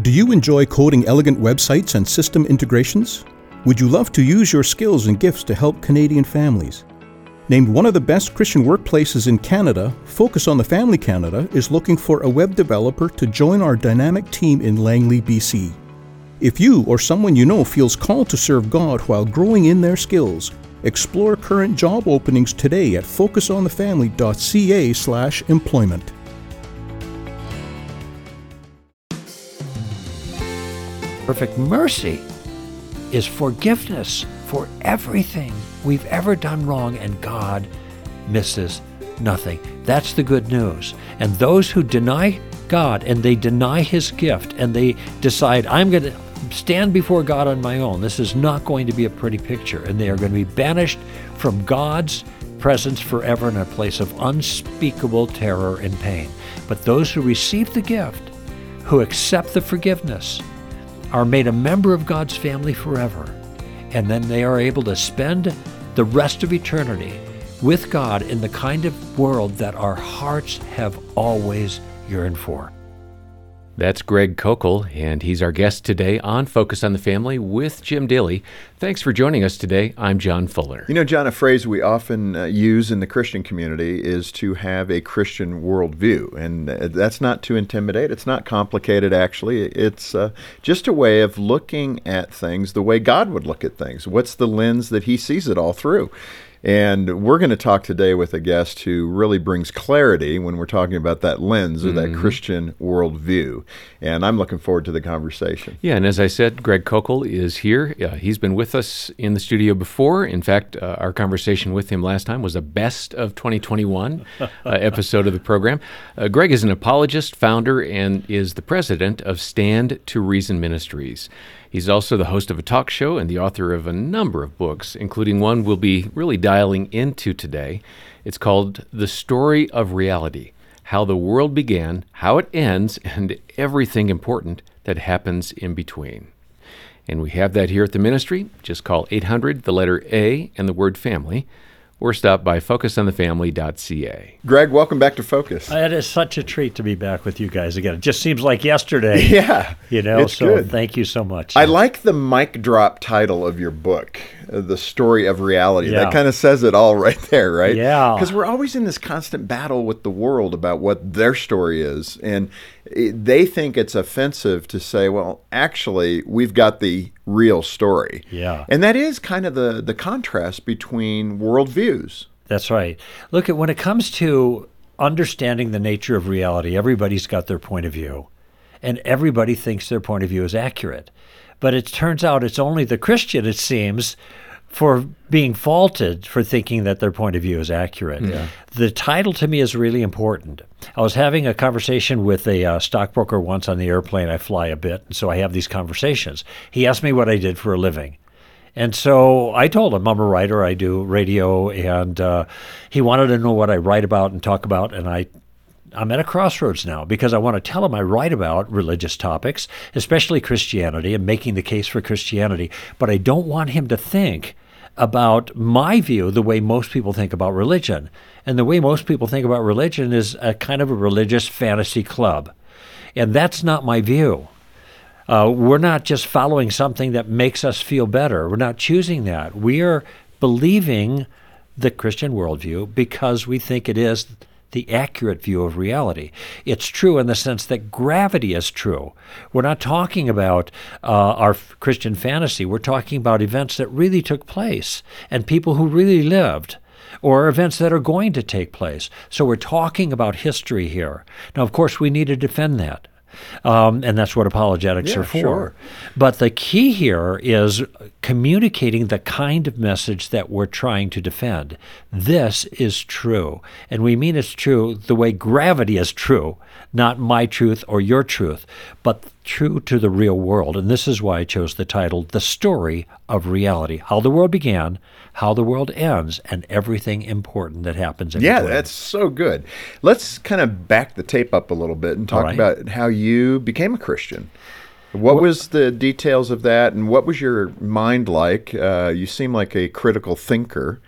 Do you enjoy coding elegant websites and system integrations? Would you love to use your skills and gifts to help Canadian families? Named one of the best Christian workplaces in Canada, Focus on the Family Canada is looking for a web developer to join our dynamic team in Langley, BC. If you or someone you know feels called to serve God while growing in their skills, explore current job openings today at focusonthefamily.ca/employment. Perfect mercy is forgiveness for everything we've ever done wrong, and God misses nothing. That's the good news. And those who deny God and they deny His gift and they decide, I'm going to stand before God on my own, this is not going to be a pretty picture, and they are going to be banished from God's presence forever in a place of unspeakable terror and pain. But those who receive the gift, who accept the forgiveness, are made a member of God's family forever. And then they are able to spend the rest of eternity with God in the kind of world that our hearts have always yearned for. That's Greg Koukl, and he's our guest today on Focus on the Family with Jim Daly. Thanks for joining us today. I'm John Fuller. You know, John, a phrase we often uh, use in the Christian community is to have a Christian worldview. And uh, that's not to intimidate, it's not complicated, actually. It's uh, just a way of looking at things the way God would look at things. What's the lens that He sees it all through? And we're going to talk today with a guest who really brings clarity when we're talking about that lens or mm-hmm. that Christian worldview. And I'm looking forward to the conversation. Yeah, and as I said, Greg Koukl is here. Uh, he's been with us in the studio before. In fact, uh, our conversation with him last time was a best of 2021 uh, episode of the program. Uh, Greg is an apologist, founder, and is the president of Stand to Reason Ministries. He's also the host of a talk show and the author of a number of books, including one we'll be really dialing into today. It's called The Story of Reality How the World Began, How It Ends, and Everything Important That Happens in Between. And we have that here at the ministry. Just call 800, the letter A, and the word family or stop by focusonthefamily.ca. Greg, welcome back to Focus. It is such a treat to be back with you guys again. It just seems like yesterday. Yeah. You know, so good. thank you so much. I like the mic drop title of your book, uh, The Story of Reality. Yeah. That kind of says it all right there, right? Yeah. Because we're always in this constant battle with the world about what their story is. And they think it's offensive to say, well, actually, we've got the real story. Yeah. And that is kind of the, the contrast between worldviews. That's right. Look, at when it comes to understanding the nature of reality, everybody's got their point of view, and everybody thinks their point of view is accurate. But it turns out it's only the Christian, it seems, for being faulted for thinking that their point of view is accurate. Yeah. The title to me is really important. I was having a conversation with a uh, stockbroker once on the airplane. I fly a bit, and so I have these conversations. He asked me what I did for a living. And so I told him I'm a writer. I do radio, and uh, he wanted to know what I write about and talk about. And I I'm at a crossroads now because I want to tell him I write about religious topics, especially Christianity, and making the case for Christianity. But I don't want him to think about my view the way most people think about religion. And the way most people think about religion is a kind of a religious fantasy club. And that's not my view. Uh, we're not just following something that makes us feel better. We're not choosing that. We are believing the Christian worldview because we think it is the accurate view of reality. It's true in the sense that gravity is true. We're not talking about uh, our Christian fantasy, we're talking about events that really took place and people who really lived or events that are going to take place. So we're talking about history here. Now, of course, we need to defend that. Um, and that's what apologetics yeah, are for. Sure. But the key here is communicating the kind of message that we're trying to defend. This is true. And we mean it's true the way gravity is true, not my truth or your truth, but true to the real world. And this is why I chose the title, The Story of Reality How the World Began, How the World Ends, and Everything Important That Happens in Yeah, between. that's so good. Let's kind of back the tape up a little bit and talk right. about how you became a Christian. What was the details of that, and what was your mind like? Uh, you seem like a critical thinker.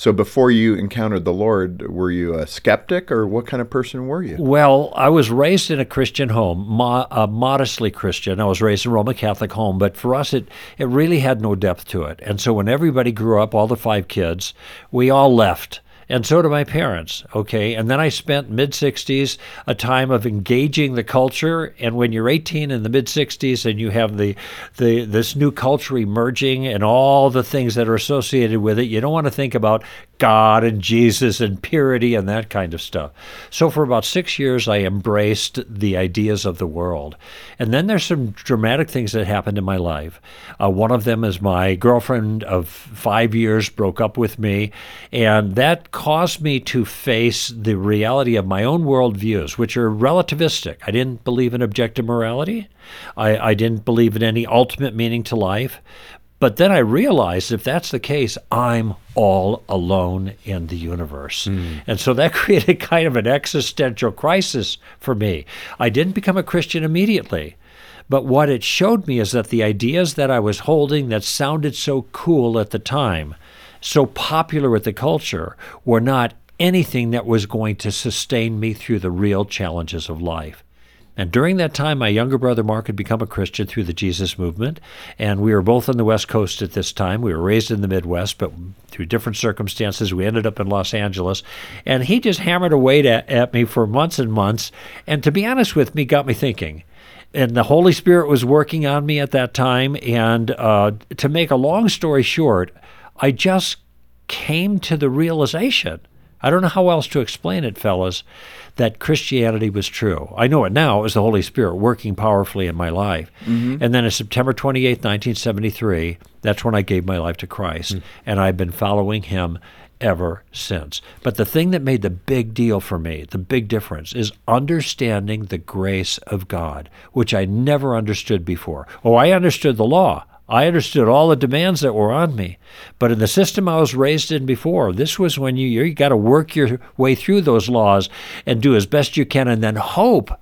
So before you encountered the Lord, were you a skeptic or what kind of person were you? Well, I was raised in a Christian home, mo- modestly Christian. I was raised in a Roman Catholic home, but for us, it, it really had no depth to it. And so when everybody grew up, all the five kids, we all left and so do my parents. Okay, and then I spent mid '60s a time of engaging the culture. And when you're 18 in the mid '60s and you have the the this new culture emerging and all the things that are associated with it, you don't want to think about God and Jesus and purity and that kind of stuff. So for about six years, I embraced the ideas of the world. And then there's some dramatic things that happened in my life. Uh, one of them is my girlfriend of five years broke up with me, and that caused me to face the reality of my own worldviews, which are relativistic. I didn't believe in objective morality. I, I didn't believe in any ultimate meaning to life. But then I realized if that's the case, I'm all alone in the universe. Mm. And so that created kind of an existential crisis for me. I didn't become a Christian immediately. But what it showed me is that the ideas that I was holding that sounded so cool at the time, so popular with the culture, were not anything that was going to sustain me through the real challenges of life. And during that time, my younger brother Mark had become a Christian through the Jesus movement. And we were both on the West Coast at this time. We were raised in the Midwest, but through different circumstances, we ended up in Los Angeles. And he just hammered away at, at me for months and months. And to be honest with me, got me thinking. And the Holy Spirit was working on me at that time. And uh, to make a long story short, I just came to the realization I don't know how else to explain it, fellas, that Christianity was true. I know it now as the Holy Spirit working powerfully in my life. Mm-hmm. And then on September 28, 1973, that's when I gave my life to Christ. Mm. And I've been following him ever since. But the thing that made the big deal for me, the big difference, is understanding the grace of God, which I never understood before. Oh, I understood the law. I understood all the demands that were on me. But in the system I was raised in before, this was when you you got to work your way through those laws and do as best you can and then hope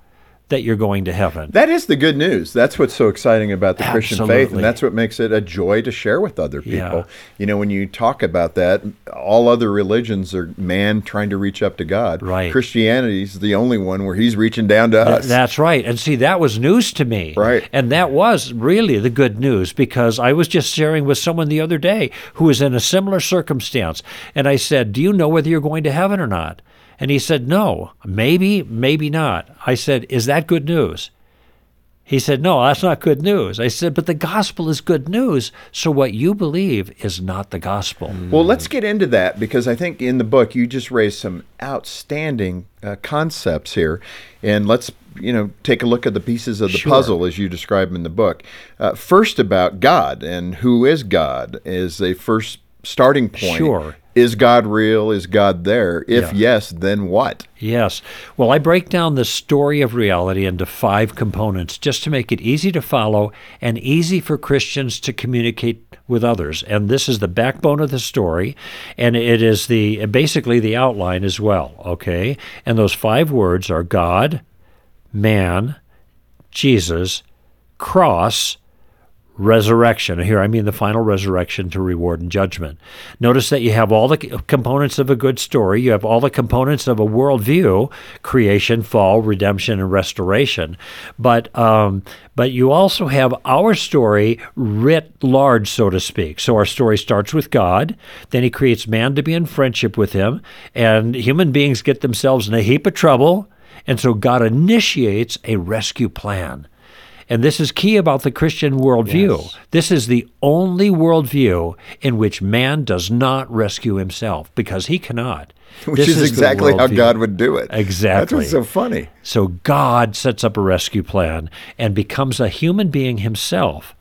that you're going to heaven. That is the good news. That's what's so exciting about the Absolutely. Christian faith, and that's what makes it a joy to share with other people. Yeah. You know, when you talk about that, all other religions are man trying to reach up to God. Right. Christianity is the only one where He's reaching down to us. That's right. And see, that was news to me. Right. And that was really the good news because I was just sharing with someone the other day who was in a similar circumstance, and I said, "Do you know whether you're going to heaven or not?" And he said, No, maybe, maybe not. I said, Is that good news? He said, No, that's not good news. I said, But the gospel is good news. So what you believe is not the gospel. Well, let's get into that because I think in the book you just raised some outstanding uh, concepts here. And let's you know take a look at the pieces of the sure. puzzle as you describe them in the book. Uh, first, about God and who is God is a first starting point. Sure. Is God real? Is God there? If yeah. yes, then what? Yes. Well, I break down the story of reality into five components just to make it easy to follow and easy for Christians to communicate with others. And this is the backbone of the story, and it is the basically the outline as well, okay? And those five words are God, man, Jesus, cross, resurrection. Here I mean the final resurrection to reward and judgment. Notice that you have all the components of a good story. You have all the components of a worldview: creation, fall, redemption, and restoration. But um, but you also have our story writ large, so to speak. So our story starts with God. Then He creates man to be in friendship with Him, and human beings get themselves in a heap of trouble. And so God initiates a rescue plan. And this is key about the Christian worldview. Yes. This is the only worldview in which man does not rescue himself because he cannot. Which this is, is exactly how God would do it. Exactly. That's what's so funny. So God sets up a rescue plan and becomes a human being himself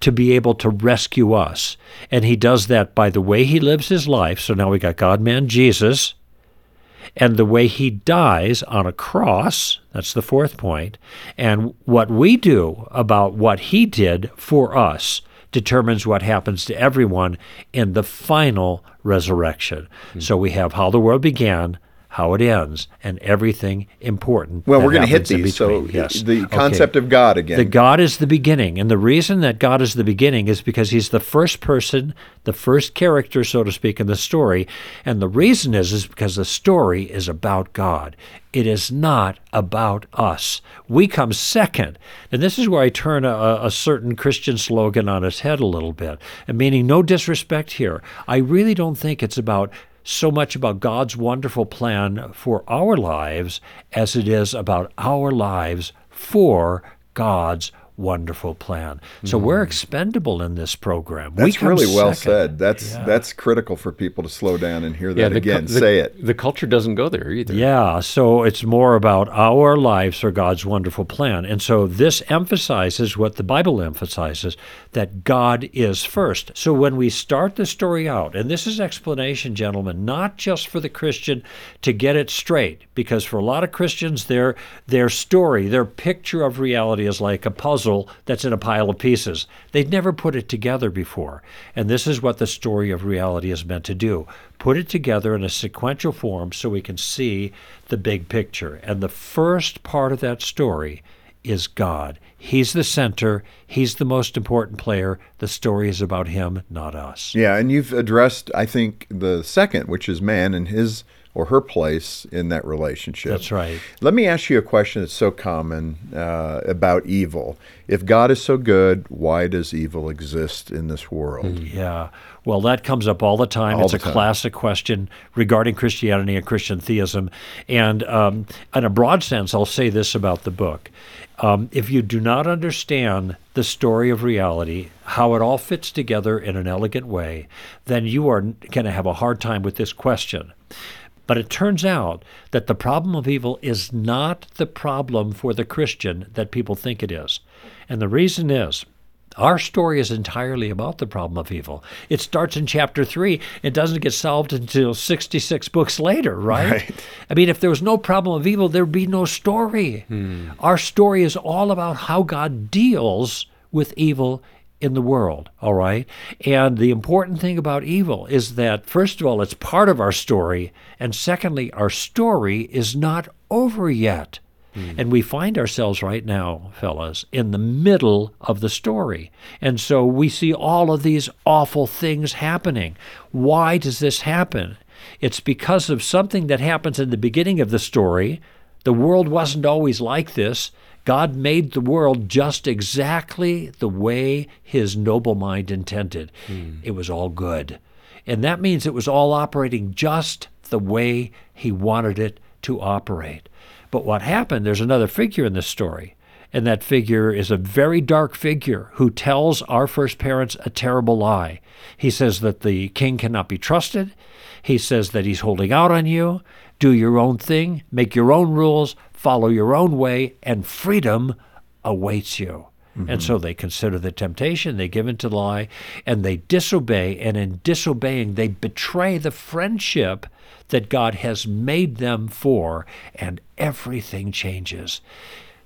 to be able to rescue us. And he does that by the way he lives his life. So now we got God man Jesus and the way he dies on a cross. That's the fourth point. And what we do about what he did for us determines what happens to everyone in the final resurrection. Mm-hmm. So we have how the world began, how it ends, and everything important. Well, we're going to hit these. So, yes. the Okay. concept of God again. The God is the beginning. And the reason that God is the beginning is because he's the first person, the first character, so to speak, in the story. And the reason is, is because the story is about God. It is not about us. We come second. And this is where I turn a, a certain Christian slogan on its head a little bit, and meaning no disrespect here. I really don't think it's about so much about God's wonderful plan for our lives as it is about our lives for God's wonderful plan. So mm-hmm. we're expendable in this program. we. That's come really well second. said. That's that's critical for people to slow down and hear that the, cu- again. the- Say it. The culture doesn't go there either. Yeah, so it's more about our lives for God's wonderful plan. And so this emphasizes what the Bible emphasizes that God is first. So when we start the story out, and this is explanation, gentlemen, not just for the Christian to get it straight, because for a lot of Christians, their their story, their picture of reality is like a puzzle that's in a pile of pieces. They'd never put it together before. And this is what the story of reality is meant to do put it together in a sequential form so we can see the big picture. And the first part of that story is God. He's the center, He's the most important player. The story is about Him, not us. Yeah, and you've addressed, I think, the second, which is man and his or her place in that relationship. That's right. Let me ask you a question that's so common uh, about evil. If God is so good, why does evil exist in this world? Yeah. Well, that comes up all the time. All it's the a time. classic question regarding Christianity and Christian theism. And um, in a broad sense, I'll say this about the book. Um, if you do not understand the story of reality, how it all fits together in an elegant way, then you are going to have a hard time with this question. But it turns out that the problem of evil is not the problem for the Christian that people think it is. And the reason is our story is entirely about the problem of evil. It starts in chapter 3. It doesn't get solved until 66 books later, right? Right. I mean, if there was no problem of evil, there'd be no story. Hmm. Our story is all about how God deals with evil in the world, all right? And the important thing about evil is that, first of all, it's part of our story. And secondly, our story is not over yet. Hmm. And we find ourselves right now, fellas, in the middle of the story. And so we see all of these awful things happening. Why does this happen? It's because of something that happens in the beginning of the story. The world wasn't always like this. God made the world just exactly the way his noble mind intended. Hmm. It was all good. And that means it was all operating just the way he wanted it to operate. But what happened, there's another figure in this story. And that figure is a very dark figure who tells our first parents a terrible lie. He says that the king cannot be trusted. He says that he's holding out on you. Do your own thing, make your own rules, follow your own way, and freedom awaits you. And so they consider the temptation, they give in to lie, and they disobey. And in disobeying, they betray the friendship that God has made them for, and everything changes.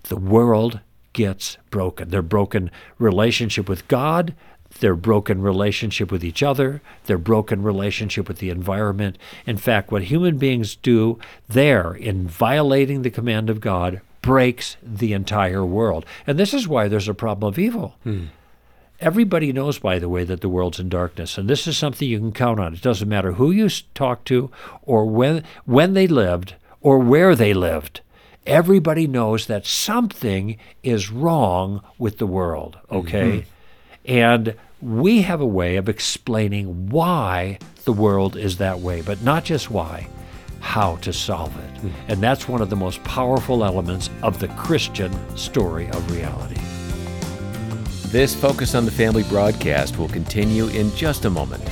The world gets broken. Their broken relationship with God, their broken relationship with each other, their broken relationship with the environment. In fact, what human beings do there in violating the command of God breaks the entire world. And this is why there's a problem of evil. Hmm. Everybody knows, by the way, that the world's in darkness, and this is something you can count on. It doesn't matter who you talk to, or when when they lived, or where they lived. Everybody knows that something is wrong with the world. Okay, mm-hmm. And we have a way of explaining why the world is that way, but not just why, how to solve it. Hmm. And that's one of the most powerful elements of the Christian story of reality. This Focus on the Family broadcast will continue in just a moment.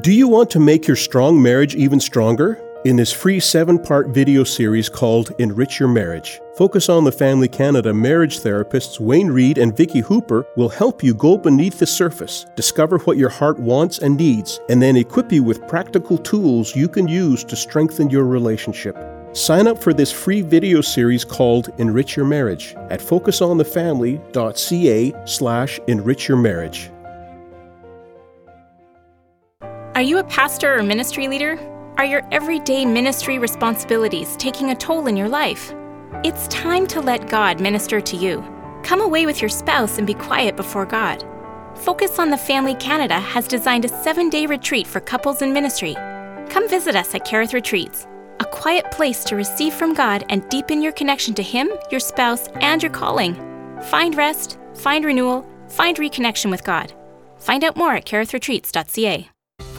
Do you want to make your strong marriage even stronger? In this free seven part video series called Enrich Your Marriage, Focus on the Family Canada marriage therapists Wayne Reed and Vicky Hooper will help you go beneath the surface, discover what your heart wants and needs, and then equip you with practical tools you can use to strengthen your relationship. Sign up for this free video series called Enrich Your Marriage at focusonthefamily.ca slash enrich your marriage. Are you a pastor or ministry leader? Are your everyday ministry responsibilities taking a toll in your life? It's time to let God minister to you. Come away with your spouse and be quiet before God. Focus on the Family Canada has designed a seven day retreat for couples in ministry. Come visit us at Carith Retreats, a quiet place to receive from God and deepen your connection to Him, your spouse, and your calling. Find rest, find renewal, find reconnection with God. Find out more at carithretreats.ca.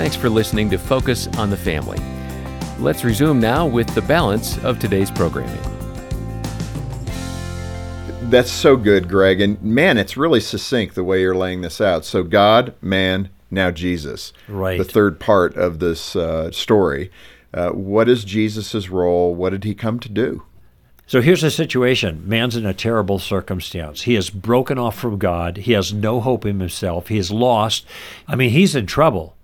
Thanks for listening to Focus on the Family. Let's resume now with the balance of today's programming. That's so good, Greg. And man, it's really succinct the way you're laying this out. So, God, man, now Jesus. Right. The third part of this uh, story. Uh, what is Jesus' role? What did he come to do? So here's the situation. Man's in a terrible circumstance. He is broken off from God. He has no hope in himself. He is lost. I mean, he's in trouble.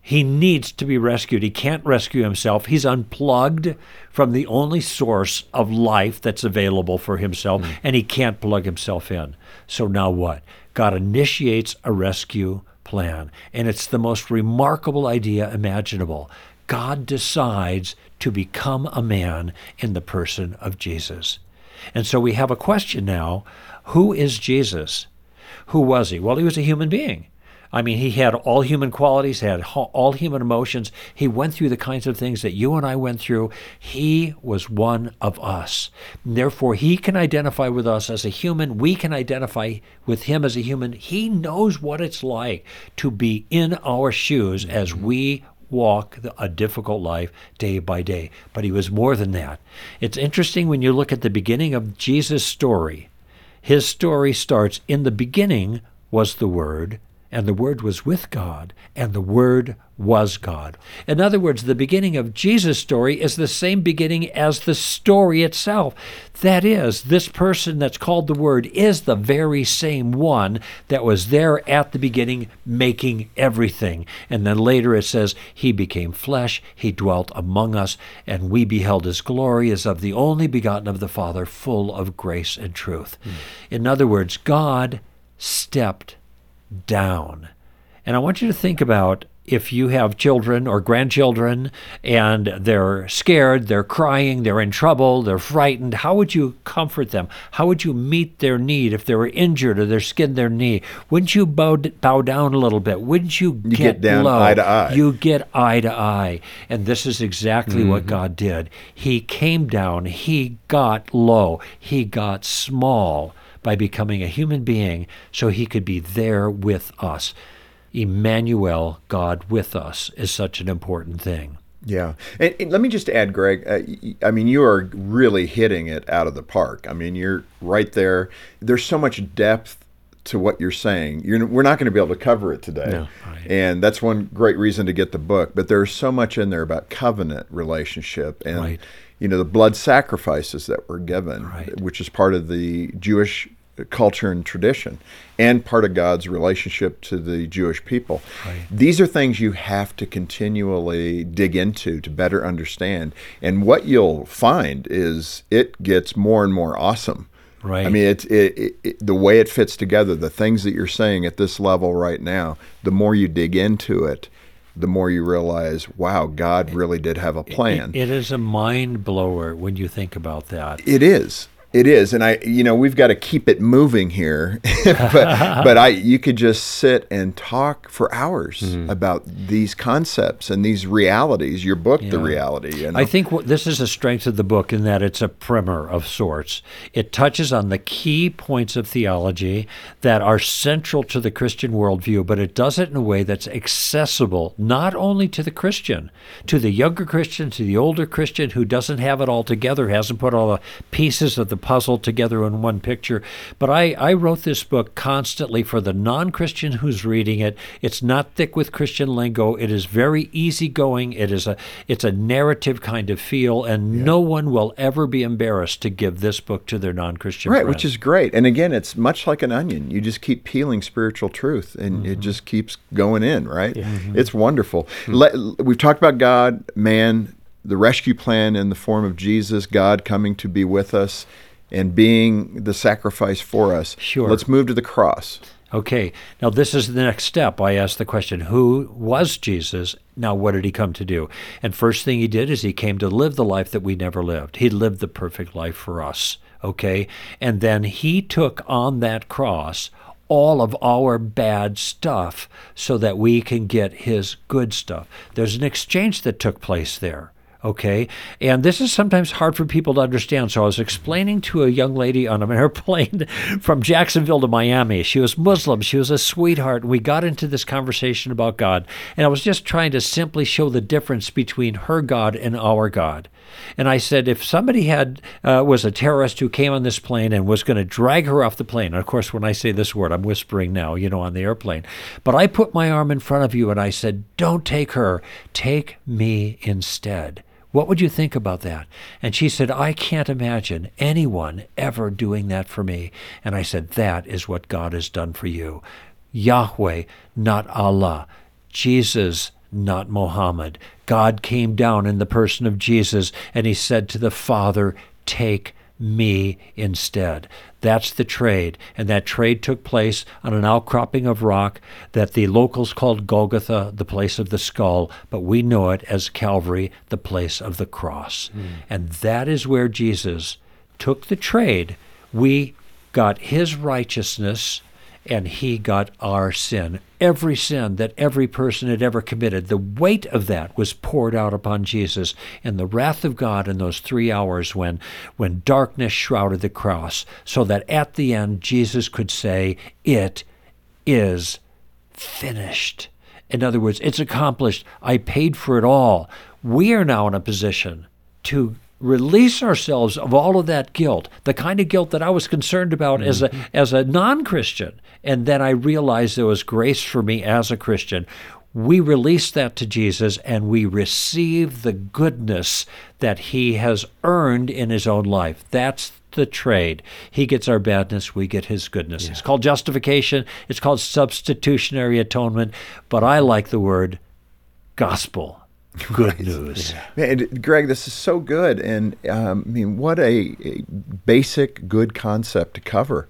He needs to be rescued. He can't rescue himself. He's unplugged from the only source of life that's available for himself, mm. and he can't plug himself in. So now what? God initiates a rescue plan, and it's the most remarkable idea imaginable. God decides to become a man in the person of Jesus. And so we have a question now who is Jesus? Who was he? Well, he was a human being. I mean, he had all human qualities, had all human emotions. He went through the kinds of things that you and I went through. He was one of us. Therefore, he can identify with us as a human. We can identify with him as a human. He knows what it's like to be in our shoes as we walk a difficult life day by day. But he was more than that. It's interesting when you look at the beginning of Jesus' story. His story starts in the beginning was the Word, and the Word was with God, and the Word was God. In other words, the beginning of Jesus' story is the same beginning as the story itself. That is, this person that's called the Word is the very same one that was there at the beginning making everything. And then later it says, He became flesh, He dwelt among us, and we beheld His glory as of the only begotten of the Father, full of grace and truth. Mm. In other words, God stepped down. And I want you to think about if you have children or grandchildren and they're scared, they're crying, they're in trouble, they're frightened, how would you comfort them? How would you meet their need if they were injured or they skinned their knee? Wouldn't you bow, bow down a little bit? Wouldn't you, you get, get, down low? eye to eye? You get eye to eye. And this is exactly mm-hmm. what God did. He came down, He got low, He got small by becoming a human being so he could be there with us. Emmanuel, God with us, is such an important thing. Yeah. And, and, let me just add, Greg, uh, I mean, you are really hitting it out of the park. I mean, you're right there. There's so much depth to what you're saying. You're, we're not going to be able to cover it today. No, right. And that's one great reason to get the book. But there's so much in there about covenant relationship and, right. You know, the blood sacrifices that were given, right. which is part of the Jewish culture and tradition and part of God's relationship to the Jewish people. Right. These are things you have to continually dig into to better understand. And what you'll find is it gets more and more awesome. Right. I mean, it's it, it, it, the way it fits together. The things that you're saying at this level right now, the more you dig into it, the more you realize, wow, God really did have a plan. it is a mind blower when you think about that. It is. It is, and I, you know, we've got to keep it moving here. but, but I, you could just sit and talk for hours mm-hmm. about these concepts and these realities. Your book, yeah. the reality. You know? I think what, this is a strength of the book in that it's a primer of sorts. It touches on the key points of theology that are central to the Christian worldview, but it does it in a way that's accessible not only to the Christian, to the younger Christian, to the older Christian who doesn't have it all together, hasn't put all the pieces of the puzzle together in one picture. But I, I wrote this book constantly for the non Christian who's reading it. It's not thick with Christian lingo. It is very easygoing. It is a it's a narrative kind of feel, and yeah. no one will ever be embarrassed to give this book to their non Christian right, friends. which is great. And again, it's much like an onion. You just keep peeling spiritual truth, and mm-hmm. it just keeps going in. Right? Yeah. Mm-hmm. It's wonderful. Mm-hmm. Let, we've talked about God, man, the rescue plan in the form of Jesus, God coming to be with us and being the sacrifice for us. Sure. Let's move to the cross. Okay, now this is the next step. I asked the question Who was Jesus? Now, what did he come to do? And first thing he did is he came to live the life that we never lived. He lived the perfect life for us. Okay, and then he took on that cross all of our bad stuff so that we can get his good stuff. There's an exchange that took place there okay? And this is sometimes hard for people to understand. So I was explaining to a young lady on an airplane from Jacksonville to Miami. She was Muslim, she was a sweetheart. We got into this conversation about God, and I was just trying to simply show the difference between her God and our God. And I said, if somebody had uh, was a terrorist who came on this plane and was going to drag her off the plane, and of course, when I say this word, I'm whispering now, you know, on the airplane. But I put my arm in front of you and I said, don't take her, take me instead. What would you think about that? And she said, I can't imagine anyone ever doing that for me. And I said, That is what God has done for you. Yahweh, not Allah. Jesus, not Mohammed. God came down in the person of Jesus and he said to the Father, Take me instead. That's the trade. And that trade took place on an outcropping of rock that the locals called Golgotha, the place of the skull, but we know it as Calvary, the place of the cross. Mm. And that is where Jesus took the trade. We got his righteousness and he got our sin. Every sin that every person had ever committed, the weight of that was poured out upon Jesus. And the wrath of God in those three hours when, when darkness shrouded the cross, so that at the end Jesus could say, It is finished. In other words, it's accomplished. I paid for it all. We are now in a position to release ourselves of all of that guilt, the kind of guilt that I was concerned about mm-hmm. as a as a non-Christian, and then I realized there was grace for me as a Christian. We release that to Jesus and we receive the goodness that he has earned in his own life. That's the trade. He gets our badness, we get his goodness. Yeah. It's called justification, it's called substitutionary atonement, but I like the word gospel good news. Yeah. Man, Greg, this is so good, and um, I mean, what a, a, basic good concept to cover.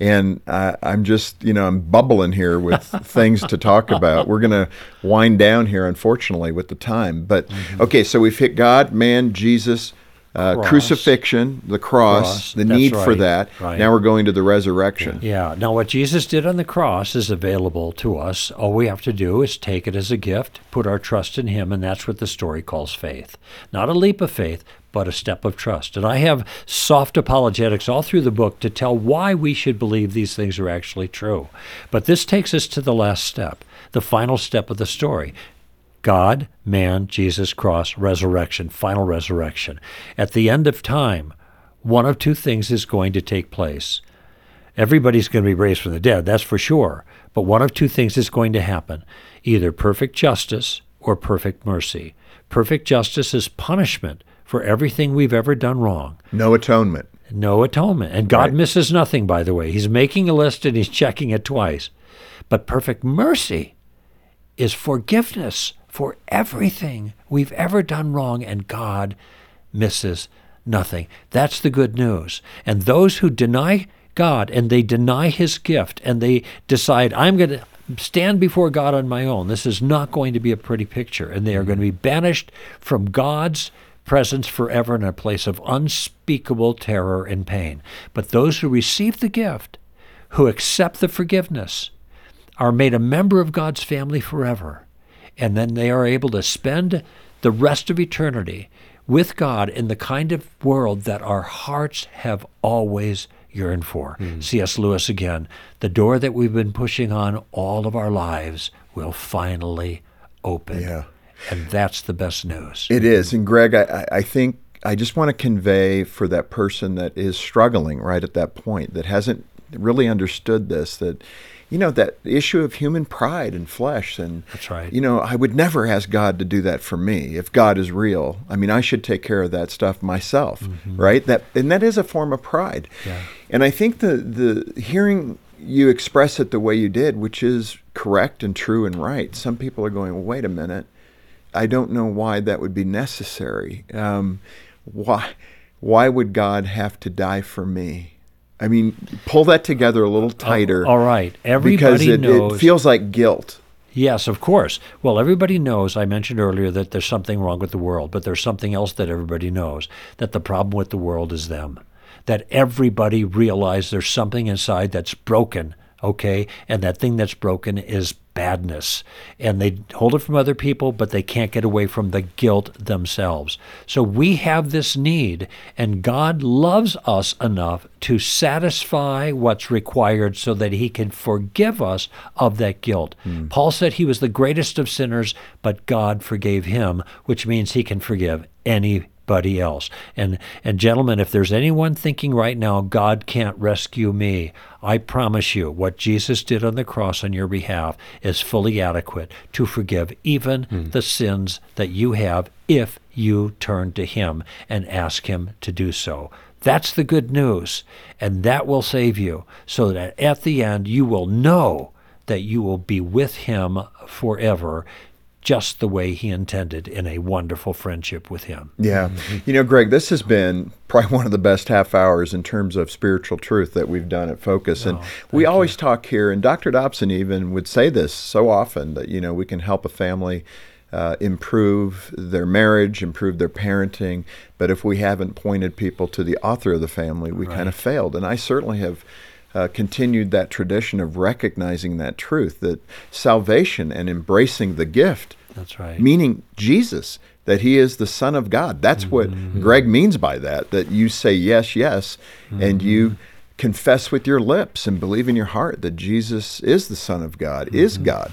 And I, I'm just, you know, I'm bubbling here with things to talk about. We're going to wind down here, unfortunately, with the time. But mm-hmm. okay, so we've hit God, man, Jesus, uh, crucifixion, the cross, cross. the need right. for that. Right. Now we're going to the resurrection. Yeah. Now, what Jesus did on the cross is available to us. All we have to do is take it as a gift, put our trust in Him, and that's what the story calls faith. Not a leap of faith, but a step of trust. And I have soft apologetics all through the book to tell why we should believe these things are actually true. But this takes us to the last step, the final step of the story. God, man, Jesus, cross, resurrection, final resurrection. At the end of time, one of two things is going to take place. Everybody's going to be raised from the dead, that's for sure. But one of two things is going to happen either perfect justice or perfect mercy. Perfect justice is punishment for everything we've ever done wrong. No atonement. No atonement. And God right. misses nothing, by the way. He's making a list and he's checking it twice. But perfect mercy is forgiveness for everything we've ever done wrong, and God misses nothing. That's the good news. And those who deny God and they deny His gift and they decide, I'm going to stand before God on my own, this is not going to be a pretty picture. And they are going to be banished from God's presence forever in a place of unspeakable terror and pain. But those who receive the gift, who accept the forgiveness, are made a member of God's family forever and then they are able to spend the rest of eternity with God in the kind of world that our hearts have always yearned for. Mm. C.S. Lewis again, the door that we've been pushing on all of our lives will finally open. Yeah. And that's the best news. It is. And Greg, I, I think I just want to convey for that person that is struggling right at that point, that hasn't really understood this, that you know that issue of human pride and flesh and That's right. you know i would never ask god to do that for me. If god is real i mean i should take care of that stuff myself right? That and that is a form of pride. Yeah. and i think the the hearing you express it the way you did which is correct and true and right some people are going well, wait a minute. I don't know why that would be necessary. Um, why why would god have to die for me I mean, pull that together a little oh, tighter. all right. because Everybody it, knows. it feels like guilt. Yes, of course. Well, everybody knows, I mentioned earlier that there's something wrong with the world, but there's something else that everybody knows that the problem with the world is them. That everybody realizes there's something inside that's broken, okay? And that thing that's broken is badness. And they hold it from other people, but they can't get away from the guilt themselves. So we have this need, and God loves us enough to satisfy what's required so that He can forgive us of that guilt. Hmm. Paul said he was the greatest of sinners, but God forgave him, which means He can forgive anybody else. And and gentlemen, if there's anyone thinking right now, God can't rescue me, I promise you, what Jesus did on the cross on your behalf is fully adequate to forgive even hmm. the sins that you have if you turn to Him and ask Him to do so. That's the good news, and that will save you, so that at the end you will know that you will be with Him forever, just the way He intended in a wonderful friendship with Him. Yeah. You know, Greg, this has been probably one of the best half hours in terms of spiritual truth that we've done at Focus. and we always talk here, and Dr. Dobson even would say this so often that, you know, we can help a family. Uh, improve their marriage, improve their parenting. But if we haven't pointed people to the author of the family, we kind of failed. And I certainly have uh, continued that tradition of recognizing that truth that salvation and embracing the gift That's right. meaning Jesus, that he is the Son of God. That's what Greg means by that, that you say yes, yes, and you confess with your lips and believe in your heart that Jesus is the Son of God, is God.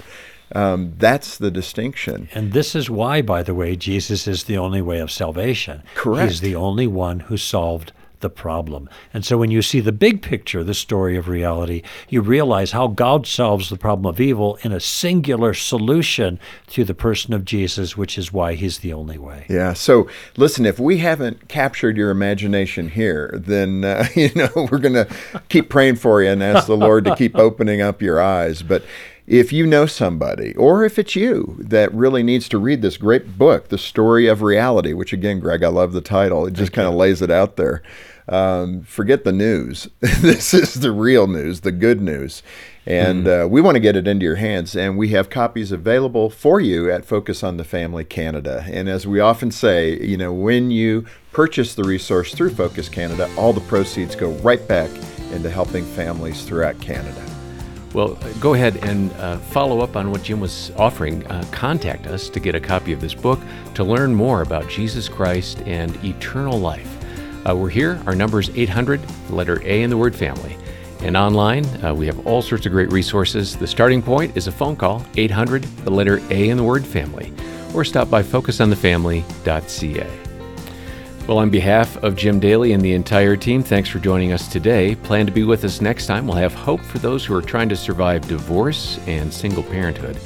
Um, that's the distinction. And this is why, by the way, Jesus is the only way of salvation. Correct. He's the only one who solved the problem. And so when you see the big picture, the story of reality, you realize how God solves the problem of evil in a singular solution through the person of Jesus, which is why he's the only way. Yeah. So listen, if we haven't captured your imagination here, then uh, you know we're going to keep praying for you and ask the Lord to keep opening up your eyes. But if you know somebody, or if it's you that really needs to read this great book, The Story of Reality, which again, Greg, I love the title. It just kind of lays it out there. Um, forget the news. this is the real news, the good news. And uh, we want to get it into your hands. And we have copies available for you at Focus on the Family Canada. And as we often say, you know, when you purchase the resource through Focus Canada, all the proceeds go right back into helping families throughout Canada. Well, go ahead and uh, follow up on what Jim was offering. Uh, contact us to get a copy of this book to learn more about Jesus Christ and eternal life. Uh, we're here. Our number is 800, letter A in the word family. And online, uh, we have all sorts of great resources. The starting point is a phone call, 800, the letter A in the word family, or stop by focusonthefamily.ca. Well, on behalf of Jim Daly and the entire team, thanks for joining us today. Plan to be with us next time. We'll have hope for those who are trying to survive divorce and single parenthood.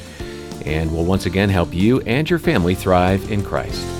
And we'll once again help you and your family thrive in Christ.